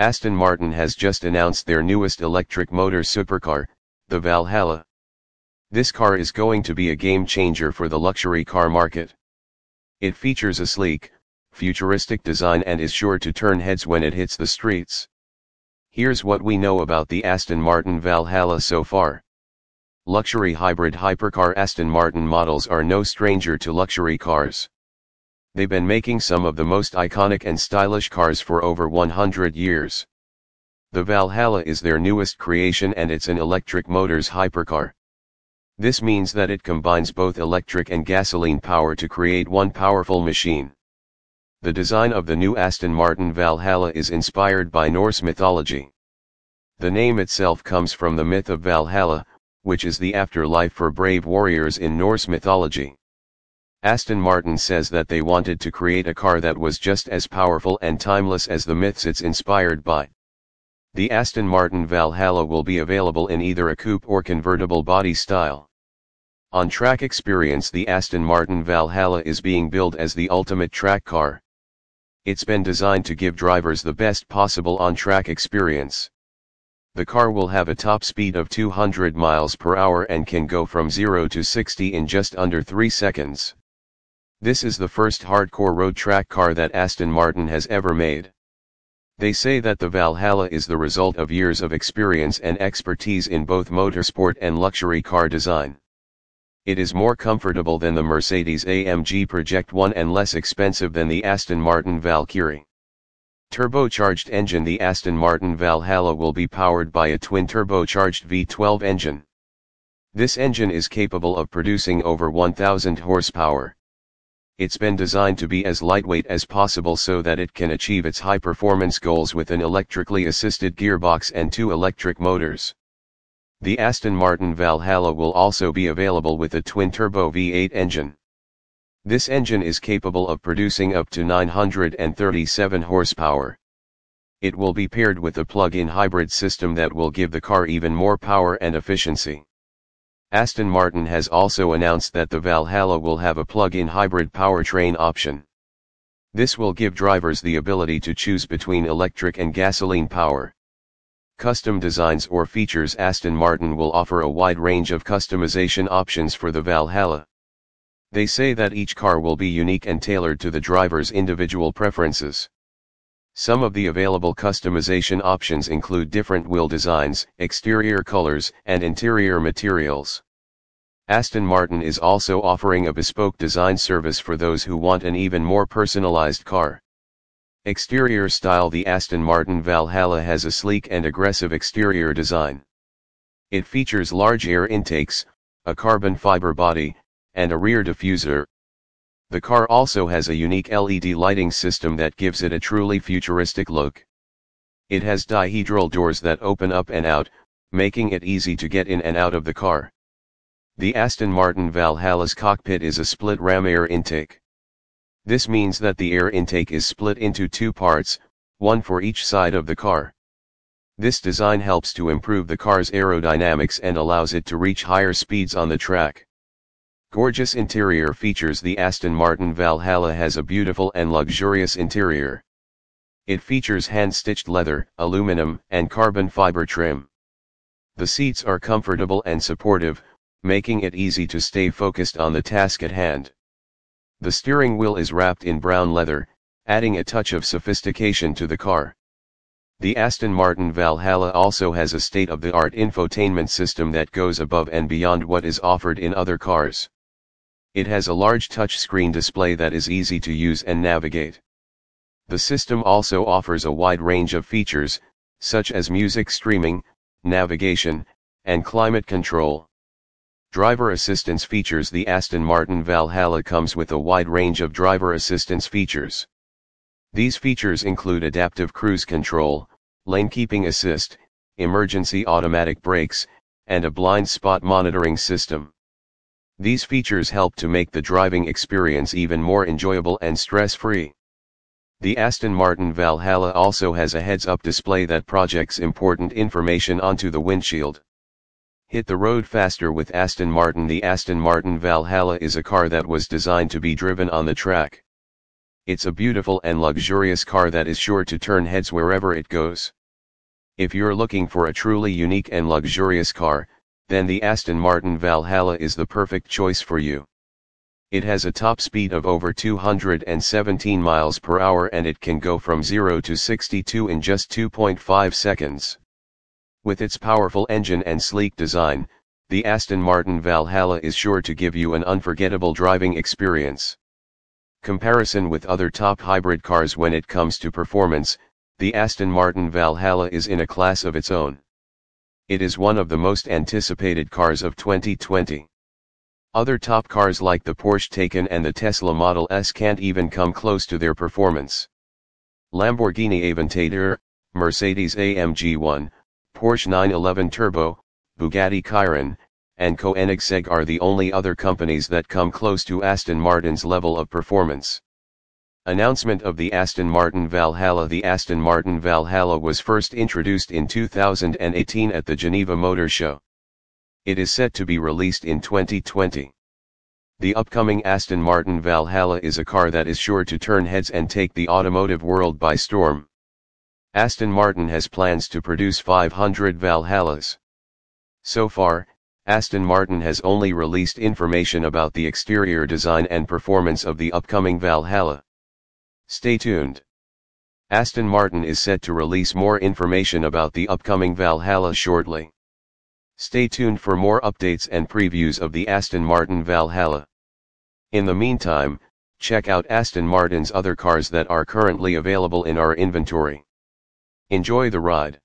Aston Martin has just announced their newest electric motor supercar, the Valhalla. This car is going to be a game changer for the luxury car market. It features a sleek, futuristic design and is sure to turn heads when it hits the streets. Here's what we know about the Aston Martin Valhalla so far. Luxury hybrid hypercar Aston Martin models are no stranger to luxury cars. They've been making some of the most iconic and stylish cars for over 100 years. The Valhalla is their newest creation and it's an electric motors hypercar. This means that it combines both electric and gasoline power to create one powerful machine. The design of the new Aston Martin Valhalla is inspired by Norse mythology. The name itself comes from the myth of Valhalla, which is the afterlife for brave warriors in Norse mythology. Aston Martin says that they wanted to create a car that was just as powerful and timeless as the myths it's inspired by. The Aston Martin Valhalla will be available in either a coupe or convertible body style. On track experience the Aston Martin Valhalla is being billed as the ultimate track car. It's been designed to give drivers the best possible on-track experience. The car will have a top speed of 200 miles per hour and can go from 0 to 60 in just under 3 seconds. This is the first hardcore road track car that Aston Martin has ever made. They say that the Valhalla is the result of years of experience and expertise in both motorsport and luxury car design. It is more comfortable than the Mercedes-AMG Project One and less expensive than the Aston Martin Valkyrie. Turbocharged engine The Aston Martin Valhalla will be powered by a twin-turbocharged V12 engine. This engine is capable of producing over 1000 horsepower. It's been designed to be as lightweight as possible so that it can achieve its high performance goals with an electrically assisted gearbox and two electric motors. The Aston Martin Valhalla will also be available with a twin-turbo V8 engine. This engine is capable of producing up to 937 horsepower. It will be paired with a plug-in hybrid system that will give the car even more power and efficiency. Aston Martin has also announced that the Valhalla will have a plug-in hybrid powertrain option. This will give drivers the ability to choose between electric and gasoline power. Custom designs or features Aston Martin will offer a wide range of customization options for the Valhalla. They say that each car will be unique and tailored to the driver's individual preferences. Some of the available customization options include different wheel designs, exterior colors, and interior materials. Aston Martin is also offering a bespoke design service for those who want an even more personalized car. Exterior style The Aston Martin Valhalla has a sleek and aggressive exterior design. It features large air intakes, a carbon fiber body, and a rear diffuser, the car also has a unique LED lighting system that gives it a truly futuristic look. It has dihedral doors that open up and out, making it easy to get in and out of the car. The Aston Martin Valhalla's cockpit is a split ram air intake. This means that the air intake is split into two parts, one for each side of the car. This design helps to improve the car's aerodynamics and allows it to reach higher speeds on the track. Gorgeous interior features The Aston Martin Valhalla has a beautiful and luxurious interior. It features hand-stitched leather, aluminum, and carbon fiber trim. The seats are comfortable and supportive, making it easy to stay focused on the task at hand. The steering wheel is wrapped in brown leather, adding a touch of sophistication to the car. The Aston Martin Valhalla also has a state-of-the-art infotainment system that goes above and beyond what is offered in other cars. It has a large touchscreen display that is easy to use and navigate. The system also offers a wide range of features, such as music streaming, navigation, and climate control. Driver assistance features The Aston Martin Valhalla comes with a wide range of driver assistance features. These features include adaptive cruise control, lane keeping assist, emergency automatic brakes, and a blind spot monitoring system. These features help to make the driving experience even more enjoyable and stress-free. The Aston Martin Valhalla also has a heads-up display that projects important information onto the windshield. Hit the road faster with Aston Martin The Aston Martin Valhalla is a car that was designed to be driven on the track. It's a beautiful and luxurious car that is sure to turn heads wherever it goes. If you're looking for a truly unique and luxurious car, then the Aston Martin Valhalla is the perfect choice for you. It has a top speed of over 217 miles per hour and it can go from 0 to 62 in just 2.5 seconds. With its powerful engine and sleek design, the Aston Martin Valhalla is sure to give you an unforgettable driving experience. Comparison with other top hybrid cars when it comes to performance, the Aston Martin Valhalla is in a class of its own. It is one of the most anticipated cars of 2020. Other top cars like the Porsche Taycan and the Tesla Model S can't even come close to their performance. Lamborghini Aventador, Mercedes AMG 1, Porsche 911 Turbo, Bugatti Chiron, and Koenigsegg are the only other companies that come close to Aston Martin's level of performance. Announcement of the Aston Martin Valhalla The Aston Martin Valhalla was first introduced in 2018 at the Geneva Motor Show. It is set to be released in 2020. The upcoming Aston Martin Valhalla is a car that is sure to turn heads and take the automotive world by storm. Aston Martin has plans to produce 500 Valhallas. So far, Aston Martin has only released information about the exterior design and performance of the upcoming Valhalla. Stay tuned. Aston Martin is set to release more information about the upcoming Valhalla shortly. Stay tuned for more updates and previews of the Aston Martin Valhalla. In the meantime, check out Aston Martin's other cars that are currently available in our inventory. Enjoy the ride.